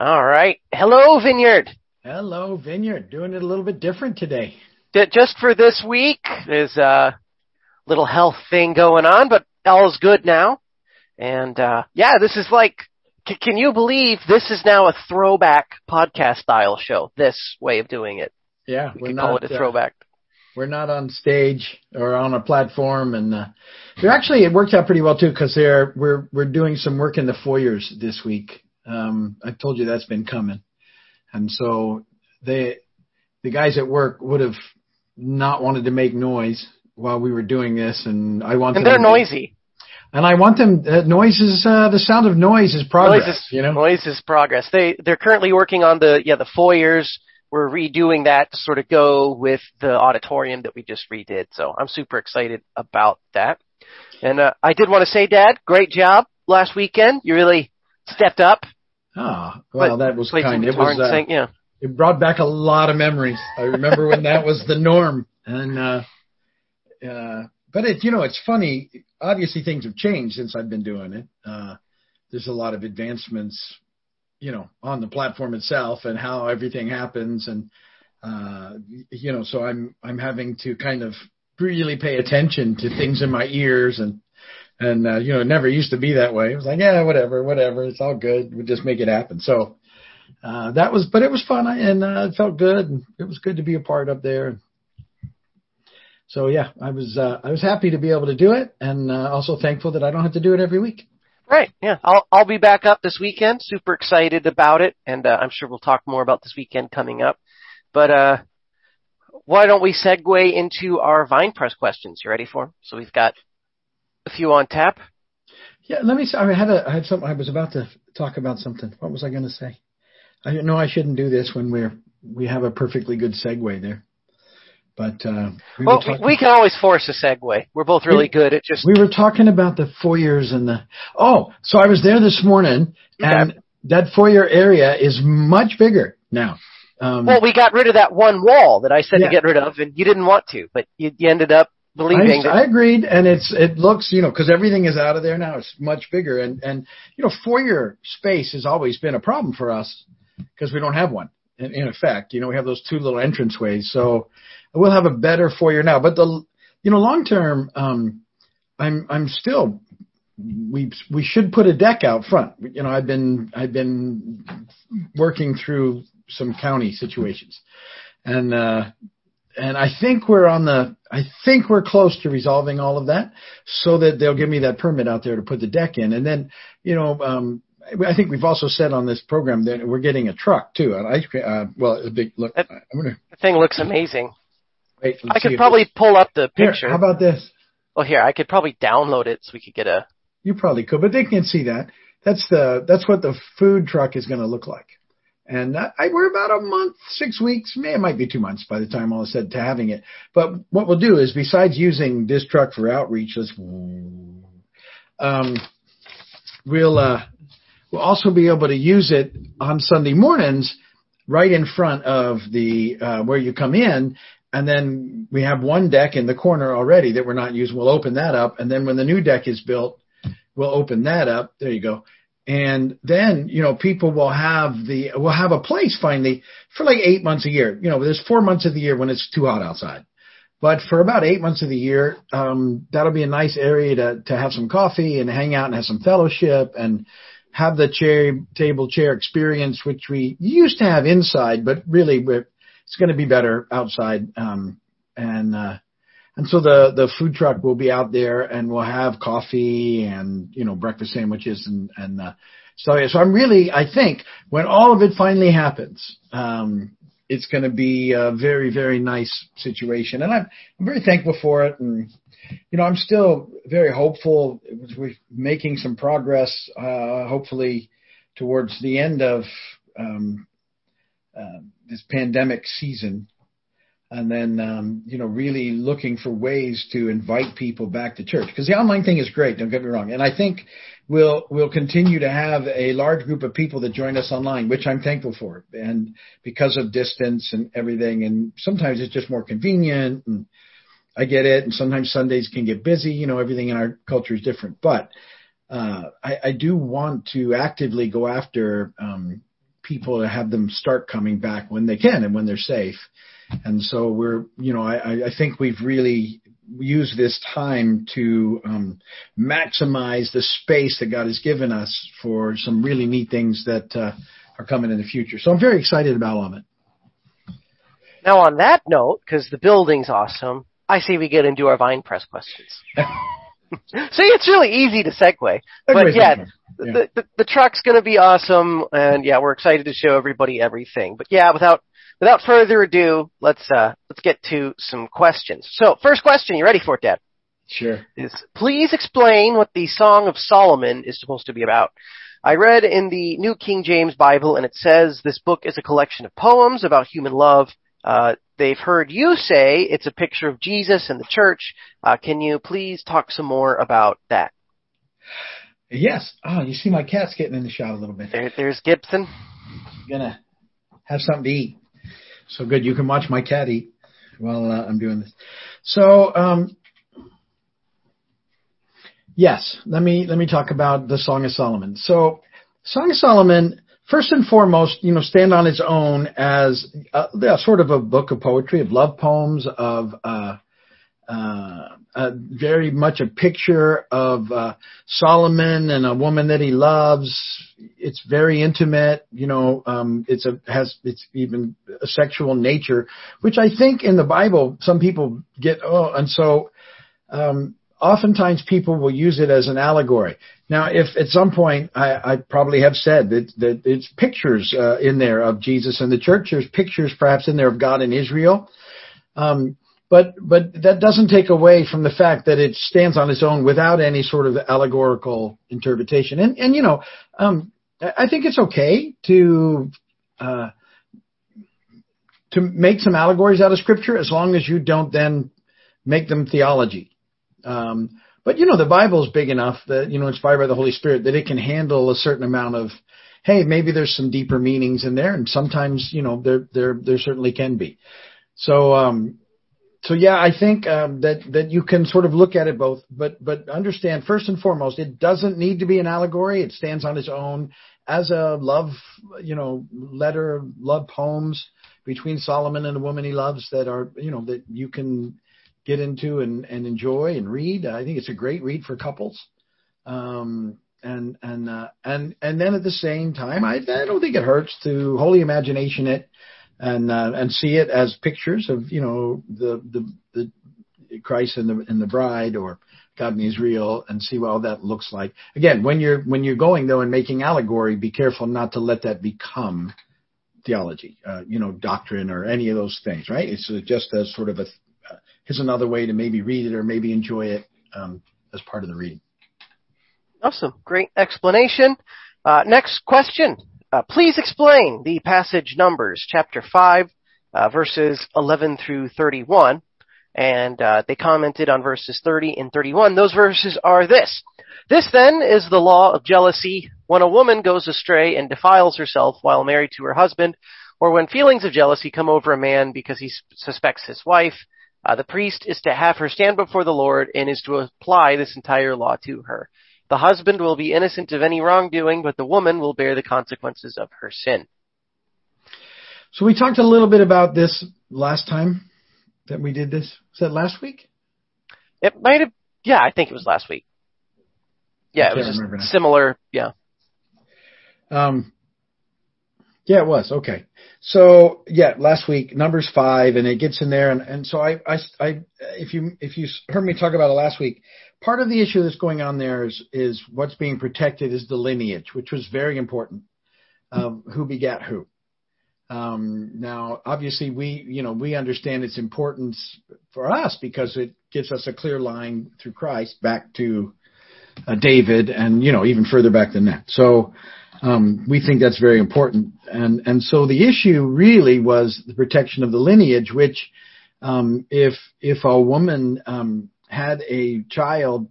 All right. Hello, Vineyard. Hello, Vineyard. Doing it a little bit different today. Just for this week, there's a little health thing going on, but all's good now. And, uh, yeah, this is like, c- can you believe this is now a throwback podcast style show? This way of doing it. Yeah, we're can call it a throwback. Uh, we're not on stage or on a platform, and uh, actually it worked out pretty well too because we're we're doing some work in the foyers this week um, I told you that's been coming. And so they, the guys at work would have not wanted to make noise while we were doing this. And I want and they're noisy. And I want them, uh, noise is, uh, the sound of noise is progress, noise is, you know? Noise is progress. They, they're currently working on the, yeah, the foyers. We're redoing that to sort of go with the auditorium that we just redid. So I'm super excited about that. And, uh, I did want to say, Dad, great job last weekend. You really stepped up. Ah, well, that was kind. It was, uh, yeah. It brought back a lot of memories. I remember when that was the norm, and uh, uh, but it, you know, it's funny. Obviously, things have changed since I've been doing it. Uh, there's a lot of advancements, you know, on the platform itself and how everything happens, and uh, you know, so I'm I'm having to kind of really pay attention to things in my ears and and, uh, you know, it never used to be that way. It was like, yeah, whatever, whatever. It's all good. We'll just make it happen. So, uh, that was, but it was fun and, uh, it felt good. And it was good to be a part of there. So yeah, I was, uh, I was happy to be able to do it and, uh, also thankful that I don't have to do it every week. Right. Yeah. I'll, I'll be back up this weekend. Super excited about it. And, uh, I'm sure we'll talk more about this weekend coming up. But, uh, why don't we segue into our Vine Press questions? You ready for them? So we've got a few on tap? Yeah, let me. I had a. I had something. I was about to talk about something. What was I going to say? I know I shouldn't do this when we're we have a perfectly good segue there. But uh, we well, talking, we can always force a segue. We're both really we, good at just. We were talking about the foyers and the. Oh, so I was there this morning, okay. and that foyer area is much bigger now. Um, well, we got rid of that one wall that I said yeah. to get rid of, and you didn't want to, but you, you ended up believing. I, I agreed, and it's it looks you know because everything is out of there now. It's much bigger, and and you know foyer space has always been a problem for us because we don't have one. In, in effect, you know we have those two little entranceways, so we'll have a better foyer now. But the you know long term, um, I'm I'm still we we should put a deck out front. You know I've been I've been working through some county situations, and uh, and I think we're on the, I think we're close to resolving all of that so that they'll give me that permit out there to put the deck in. And then, you know, um, I think we've also said on this program that we're getting a truck too, an ice cream, uh, well, a big look. That, gonna, the thing looks amazing. Wait, I could probably pull up the picture. Here, how about this? Well, here, I could probably download it so we could get a. You probably could, but they can see that. That's the, that's what the food truck is going to look like. And I, we're about a month, six weeks, it might be two months by the time all is said to having it. But what we'll do is besides using this truck for outreach, let's, um, we'll, uh, we'll also be able to use it on Sunday mornings right in front of the, uh, where you come in. And then we have one deck in the corner already that we're not using. We'll open that up. And then when the new deck is built, we'll open that up. There you go and then, you know, people will have the, will have a place finally for like eight months a year. You know, there's four months of the year when it's too hot outside. But for about eight months of the year, um, that'll be a nice area to, to have some coffee and hang out and have some fellowship and have the chair, table chair experience, which we used to have inside, but really it's going to be better outside. Um, and, uh, and so the, the food truck will be out there and we'll have coffee and, you know, breakfast sandwiches and, and, uh, so, yeah, so I'm really, I think when all of it finally happens, um, it's going to be a very, very nice situation. And I'm, I'm very thankful for it. And, you know, I'm still very hopeful. We're making some progress, uh, hopefully towards the end of, um, uh, this pandemic season and then um, you know really looking for ways to invite people back to church. Because the online thing is great don't get me wrong. And i think we'll we'll continue to have a large group of people that join us online which i'm thankful for. And because of distance and everything and sometimes it's just more convenient and i get it and sometimes sundays can get busy you know everything in our culture is different. But uh, I, I do want to actively go after um, people to have them start coming back when they can and when they're safe. And so we're, you know, I, I think we've really used this time to um, maximize the space that God has given us for some really neat things that uh, are coming in the future. So I'm very excited about all of it. Now, on that note, because the building's awesome, I say we get into our Vine Press questions. See, it's really easy to segue. But yeah, yeah. The, the, the truck's gonna be awesome, and yeah, we're excited to show everybody everything. But yeah, without without further ado, let's uh let's get to some questions. So, first question, you ready for it, Dad? Sure. Is please explain what the Song of Solomon is supposed to be about. I read in the New King James Bible, and it says this book is a collection of poems about human love. Uh, they've heard you say it's a picture of Jesus and the church. Uh, can you please talk some more about that? Yes. Oh, you see my cat's getting in the shot a little bit. There, there's Gibson. Gonna have something to eat. So good. You can watch my cat eat while uh, I'm doing this. So, um, yes, let me, let me talk about the Song of Solomon. So, Song of Solomon, first and foremost, you know, stand on its own as a, a sort of a book of poetry, of love poems, of, uh, uh, uh, very much a picture of uh, Solomon and a woman that he loves. It's very intimate, you know. Um, it's a has it's even a sexual nature, which I think in the Bible some people get. Oh, and so um, oftentimes people will use it as an allegory. Now, if at some point I, I probably have said that, that it's pictures uh, in there of Jesus and the church, there's pictures perhaps in there of God and Israel. Um, but but that doesn't take away from the fact that it stands on its own without any sort of allegorical interpretation. And and you know, um, I think it's okay to uh, to make some allegories out of Scripture as long as you don't then make them theology. Um, but you know, the Bible is big enough that you know, inspired by the Holy Spirit, that it can handle a certain amount of hey, maybe there's some deeper meanings in there, and sometimes you know there there there certainly can be. So um, so yeah, I think um, that that you can sort of look at it both, but but understand first and foremost, it doesn't need to be an allegory. It stands on its own as a love, you know, letter, love poems between Solomon and a woman he loves that are, you know, that you can get into and, and enjoy and read. I think it's a great read for couples. Um, and and uh, and and then at the same time, I, I don't think it hurts to wholly imagination it and uh, and see it as pictures of you know the the, the Christ and the and the bride or God and Israel and see what all that looks like. Again, when you're when you're going though and making allegory, be careful not to let that become theology, uh, you know, doctrine or any of those things, right? It's just as sort of a here's another way to maybe read it or maybe enjoy it um, as part of the reading. Awesome, great explanation. Uh, next question. Uh, please explain the passage Numbers, chapter 5, uh, verses 11 through 31. And uh, they commented on verses 30 and 31. Those verses are this. This then is the law of jealousy when a woman goes astray and defiles herself while married to her husband, or when feelings of jealousy come over a man because he suspects his wife. Uh, the priest is to have her stand before the Lord and is to apply this entire law to her. The husband will be innocent of any wrongdoing, but the woman will bear the consequences of her sin. So we talked a little bit about this last time that we did this. Was that last week? It might have. Yeah, I think it was last week. Yeah, it was similar. Yeah. Um. Yeah, it was okay. So yeah, last week numbers five, and it gets in there, and and so I I I if you if you heard me talk about it last week, part of the issue that's going on there is, is what's being protected is the lineage, which was very important. Um, who begat who? Um, now, obviously, we you know we understand its importance for us because it gives us a clear line through Christ back to uh, David, and you know even further back than that. So um, we think that's very important, and and so the issue really was the protection of the lineage, which um, if if a woman um, had a child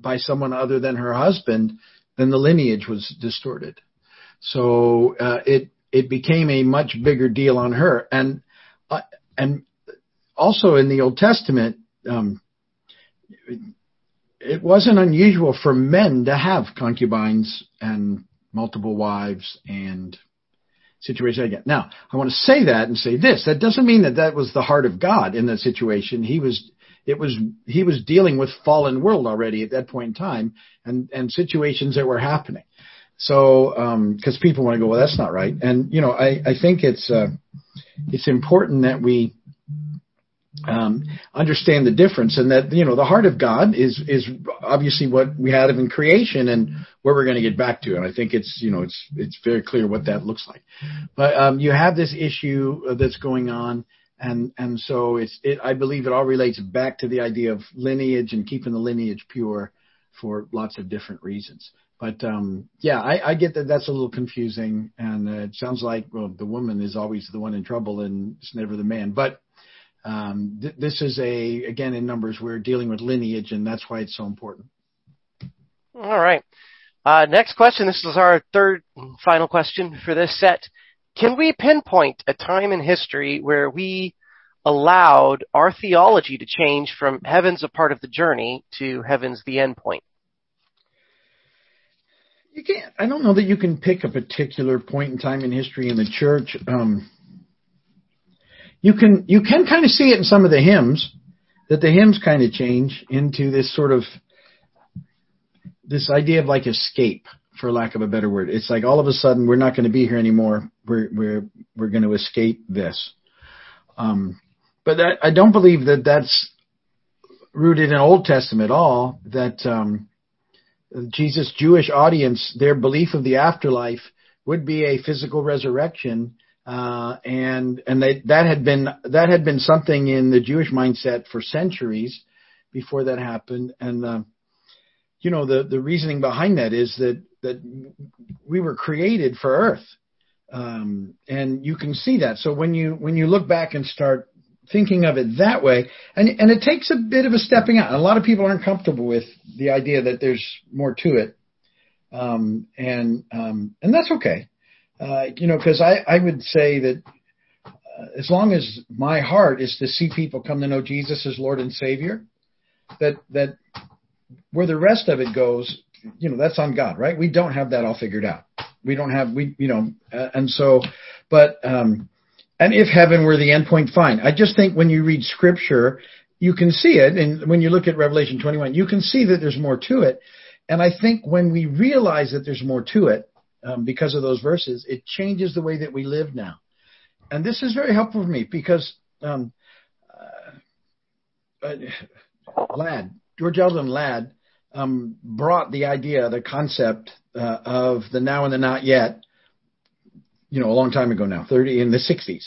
by someone other than her husband, then the lineage was distorted. So uh, it it became a much bigger deal on her, and uh, and also in the Old Testament, um, it wasn't unusual for men to have concubines and multiple wives and situation again. Now, I want to say that and say this. That doesn't mean that that was the heart of God in that situation. He was, it was, he was dealing with fallen world already at that point in time and, and situations that were happening. So, um, cause people want to go, well, that's not right. And, you know, I, I think it's, uh, it's important that we, um, understand the difference and that you know the heart of God is is obviously what we had in creation and where we're going to get back to. And I think it's you know it's it's very clear what that looks like. But um, you have this issue that's going on and and so it's it I believe it all relates back to the idea of lineage and keeping the lineage pure for lots of different reasons. But um yeah I, I get that that's a little confusing and uh, it sounds like well the woman is always the one in trouble and it's never the man. But um, th- this is a, again, in numbers, we're dealing with lineage, and that's why it's so important. All right. Uh, next question. This is our third final question for this set. Can we pinpoint a time in history where we allowed our theology to change from heaven's a part of the journey to heaven's the end point? You can't. I don't know that you can pick a particular point in time in history in the church. Um, you can you can kind of see it in some of the hymns that the hymns kind of change into this sort of this idea of like escape for lack of a better word. It's like all of a sudden we're not going to be here anymore. We're we're we're going to escape this. Um but that, i don't believe that that's rooted in old testament at all that um jesus jewish audience their belief of the afterlife would be a physical resurrection uh, and and they, that had been that had been something in the Jewish mindset for centuries before that happened. And uh, you know the the reasoning behind that is that that we were created for Earth, um, and you can see that. So when you when you look back and start thinking of it that way, and and it takes a bit of a stepping out. A lot of people aren't comfortable with the idea that there's more to it, um, and um, and that's okay. Uh, you know, because I, I would say that uh, as long as my heart is to see people come to know Jesus as Lord and Savior, that that where the rest of it goes, you know, that's on God, right? We don't have that all figured out. We don't have we, you know, uh, and so, but um, and if heaven were the end point, fine. I just think when you read Scripture, you can see it, and when you look at Revelation 21, you can see that there's more to it. And I think when we realize that there's more to it, um, because of those verses, it changes the way that we live now. And this is very helpful for me because um, uh, uh, Ladd, George Eldon Ladd, um, brought the idea, the concept uh, of the now and the not yet, you know, a long time ago now, 30 in the 60s.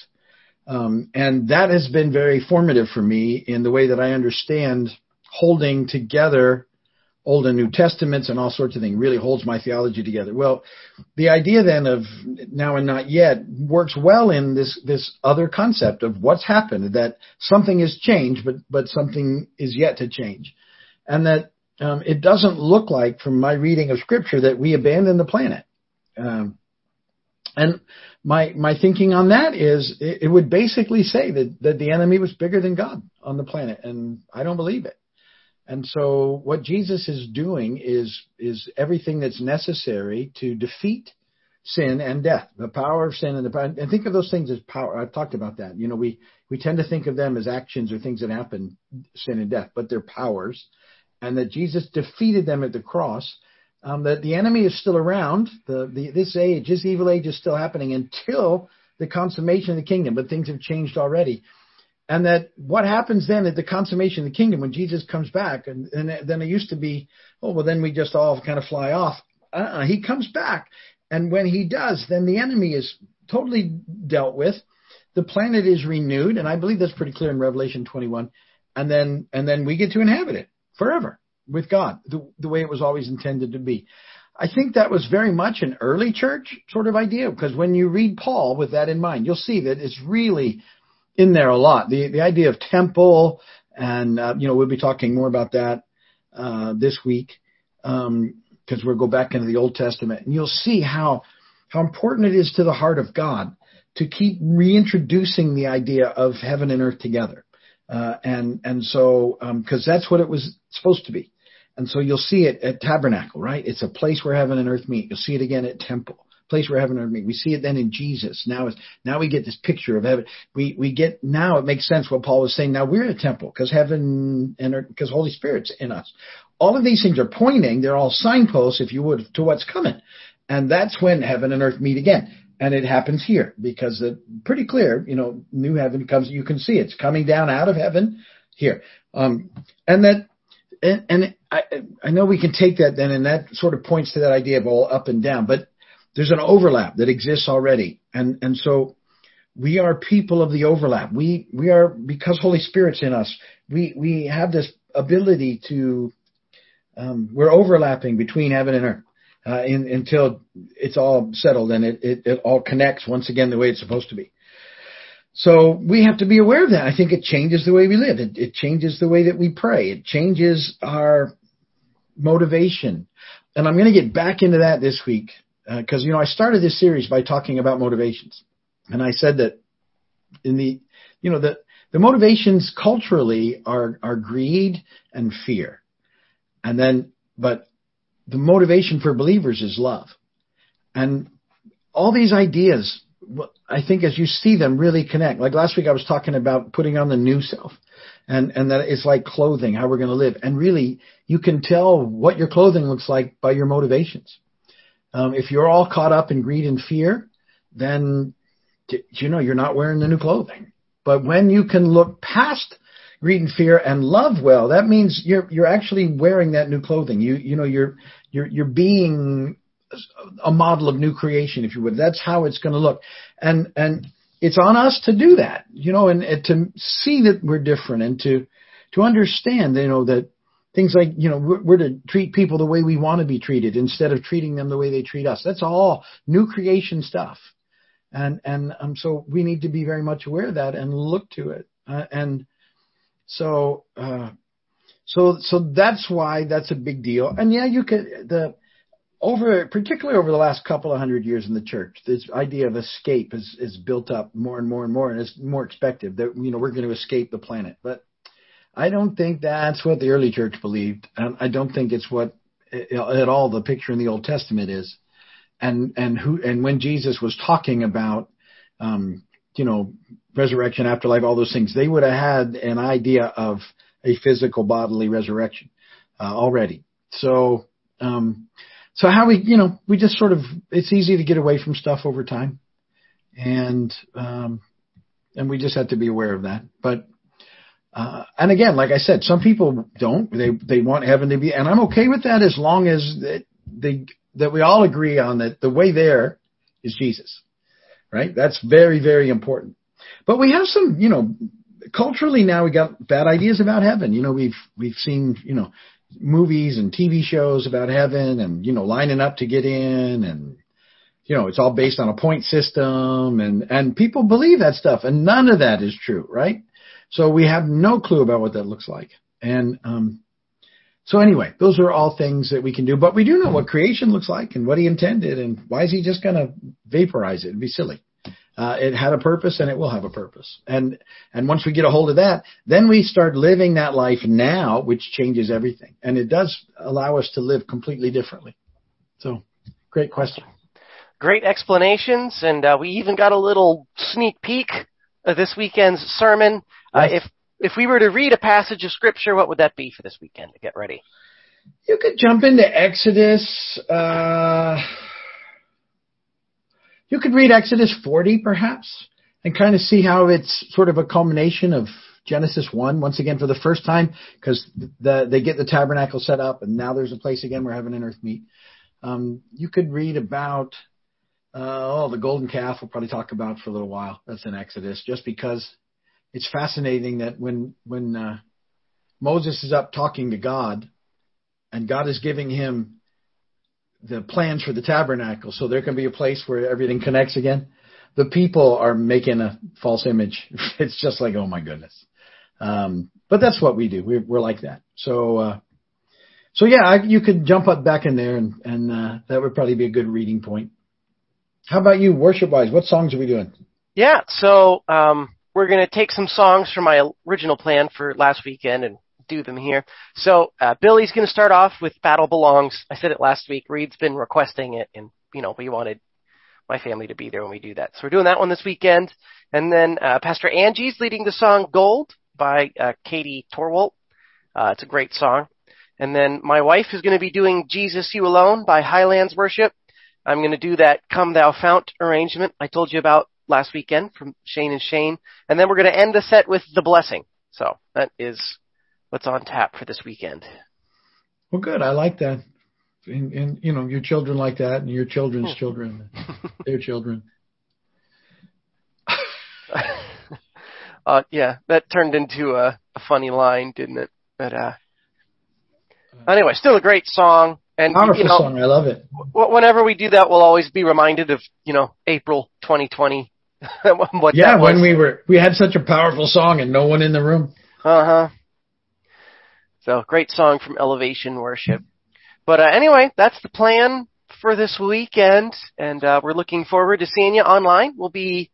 Um, and that has been very formative for me in the way that I understand holding together Old and New Testaments and all sorts of things really holds my theology together. Well, the idea then of now and not yet works well in this this other concept of what's happened that something has changed, but but something is yet to change, and that um, it doesn't look like from my reading of Scripture that we abandon the planet. Um, and my my thinking on that is it, it would basically say that that the enemy was bigger than God on the planet, and I don't believe it. And so what Jesus is doing is, is everything that's necessary to defeat sin and death, the power of sin and the power, and think of those things as power. I've talked about that. You know, we, we tend to think of them as actions or things that happen, sin and death, but they're powers and that Jesus defeated them at the cross. Um, that the enemy is still around. The, the, this age, this evil age is still happening until the consummation of the kingdom, but things have changed already and that what happens then at the consummation of the kingdom when Jesus comes back, and, and then it used to be, oh well, then we just all kind of fly off. Uh-uh, he comes back, and when he does, then the enemy is totally dealt with. The planet is renewed, and I believe that's pretty clear in Revelation 21. And then and then we get to inhabit it forever with God, the, the way it was always intended to be. I think that was very much an early church sort of idea because when you read Paul with that in mind, you'll see that it's really in there a lot. The the idea of temple, and uh, you know we'll be talking more about that uh, this week because um, we'll go back into the Old Testament, and you'll see how how important it is to the heart of God to keep reintroducing the idea of heaven and earth together, uh, and and so because um, that's what it was supposed to be. And so you'll see it at Tabernacle, right? It's a place where heaven and earth meet. You'll see it again at Temple place where heaven and earth meet. We see it then in Jesus. Now is now we get this picture of heaven. We we get now it makes sense what Paul was saying. Now we're a temple because heaven and because Holy Spirit's in us. All of these things are pointing. They're all signposts, if you would, to what's coming. And that's when heaven and earth meet again. And it happens here because it's pretty clear, you know, new heaven comes, you can see it's coming down out of heaven here. Um, and that, and, and I, I know we can take that then and that sort of points to that idea of all up and down, but there's an overlap that exists already. And, and so we are people of the overlap. We, we are, because Holy Spirit's in us, we, we have this ability to, um, we're overlapping between heaven and earth uh, in, until it's all settled and it, it, it all connects once again the way it's supposed to be. So we have to be aware of that. I think it changes the way we live. It, it changes the way that we pray. It changes our motivation. And I'm going to get back into that this week because, uh, you know, I started this series by talking about motivations. And I said that in the, you know, the, the motivations culturally are, are greed and fear. And then, but the motivation for believers is love. And all these ideas, I think as you see them really connect. Like last week I was talking about putting on the new self and, and that it's like clothing, how we're going to live. And really you can tell what your clothing looks like by your motivations. Um, if you're all caught up in greed and fear, then you know you're not wearing the new clothing. But when you can look past greed and fear and love well, that means you're you're actually wearing that new clothing. You you know you're you're you're being a model of new creation, if you would. That's how it's going to look, and and it's on us to do that, you know, and, and to see that we're different and to to understand, you know, that things like you know we're, we're to treat people the way we want to be treated instead of treating them the way they treat us. That's all new creation stuff, and and um, so we need to be very much aware of that and look to it, uh, and so, uh, so, so that's why that's a big deal. And yeah, you could, the, over, particularly over the last couple of hundred years in the church, this idea of escape is, is built up more and more and more, and it's more expected that, you know, we're going to escape the planet. But I don't think that's what the early church believed. And I don't think it's what at all the picture in the Old Testament is. And, and who, and when Jesus was talking about, um, you know, resurrection, afterlife, all those things, they would have had an idea of a physical bodily resurrection uh, already. So, um, so how we, you know, we just sort of, it's easy to get away from stuff over time, and um, and we just have to be aware of that. But uh, and again, like I said, some people don't. They they want heaven to be, and I'm okay with that as long as that they that we all agree on that the way there is Jesus, right? That's very very important. But we have some, you know, culturally now we got bad ideas about heaven. You know, we've we've seen, you know, movies and TV shows about heaven and, you know, lining up to get in and you know, it's all based on a point system and and people believe that stuff and none of that is true, right? So we have no clue about what that looks like. And um so anyway, those are all things that we can do, but we do know what creation looks like and what he intended and why is he just going to vaporize it? It'd be silly. Uh, it had a purpose and it will have a purpose. And, and once we get a hold of that, then we start living that life now, which changes everything. And it does allow us to live completely differently. So, great question. Great explanations. And uh, we even got a little sneak peek of this weekend's sermon. Uh, if, if we were to read a passage of scripture, what would that be for this weekend to get ready? You could jump into Exodus, uh, you could read Exodus 40 perhaps and kind of see how it's sort of a culmination of Genesis 1 once again for the first time because the, they get the tabernacle set up and now there's a place again where heaven and earth meet. Um, you could read about uh, oh the golden calf we'll probably talk about for a little while. That's in Exodus just because it's fascinating that when when uh, Moses is up talking to God and God is giving him the plans for the tabernacle so there can be a place where everything connects again. The people are making a false image. It's just like, oh my goodness. Um, but that's what we do. We're, we're like that. So, uh, so yeah, I, you could jump up back in there and, and, uh, that would probably be a good reading point. How about you, worship wise? What songs are we doing? Yeah. So, um, we're going to take some songs from my original plan for last weekend and do them here. So uh, Billy's going to start off with "Battle Belongs." I said it last week. Reed's been requesting it, and you know we wanted my family to be there when we do that. So we're doing that one this weekend. And then uh, Pastor Angie's leading the song Gold by uh, Katie Torwalt. Uh, it's a great song. And then my wife is going to be doing Jesus You Alone by Highlands Worship. I'm going to do that Come Thou Fount arrangement I told you about last weekend from Shane and Shane. And then we're going to end the set with The Blessing. So that is what's on tap for this weekend. Well, good. I like that. And, and you know, your children like that and your children's children, their children. uh, yeah, that turned into a, a funny line, didn't it? But, uh, anyway, still a great song. And, Powerful you know, song. I love it. whenever we do that, we'll always be reminded of, you know, April 2020. what Yeah, when we were, we had such a powerful song and no one in the room. Uh huh. So great song from Elevation Worship. But uh, anyway, that's the plan for this weekend, and uh, we're looking forward to seeing you online. We'll be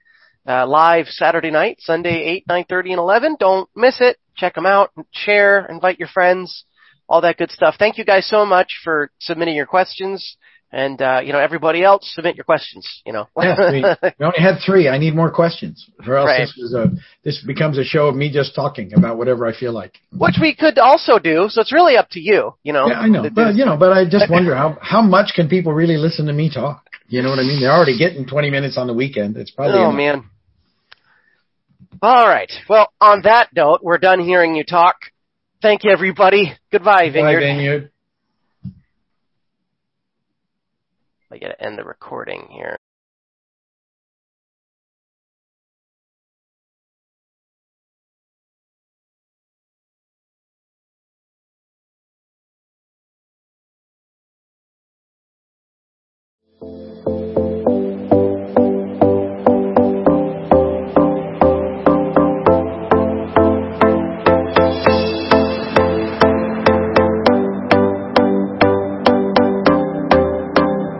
uh, live Saturday night, Sunday, eight, nine thirty, and eleven. Don't miss it. Check them out. Share. Invite your friends. All that good stuff. Thank you guys so much for submitting your questions. And, uh, you know, everybody else, submit your questions, you know. Yeah, we, we only had three. I need more questions, or else Right. this is a this becomes a show of me just talking about whatever I feel like. Which we could also do, so it's really up to you, you know. Yeah, I know, but you know, but I just wonder how how much can people really listen to me talk? You know what I mean? They're already getting 20 minutes on the weekend. It's probably Oh enough. man. All right. Well, on that note, we're done hearing you talk. Thank you, everybody. Goodbye, Bye, Vineyard. I gotta end the recording here.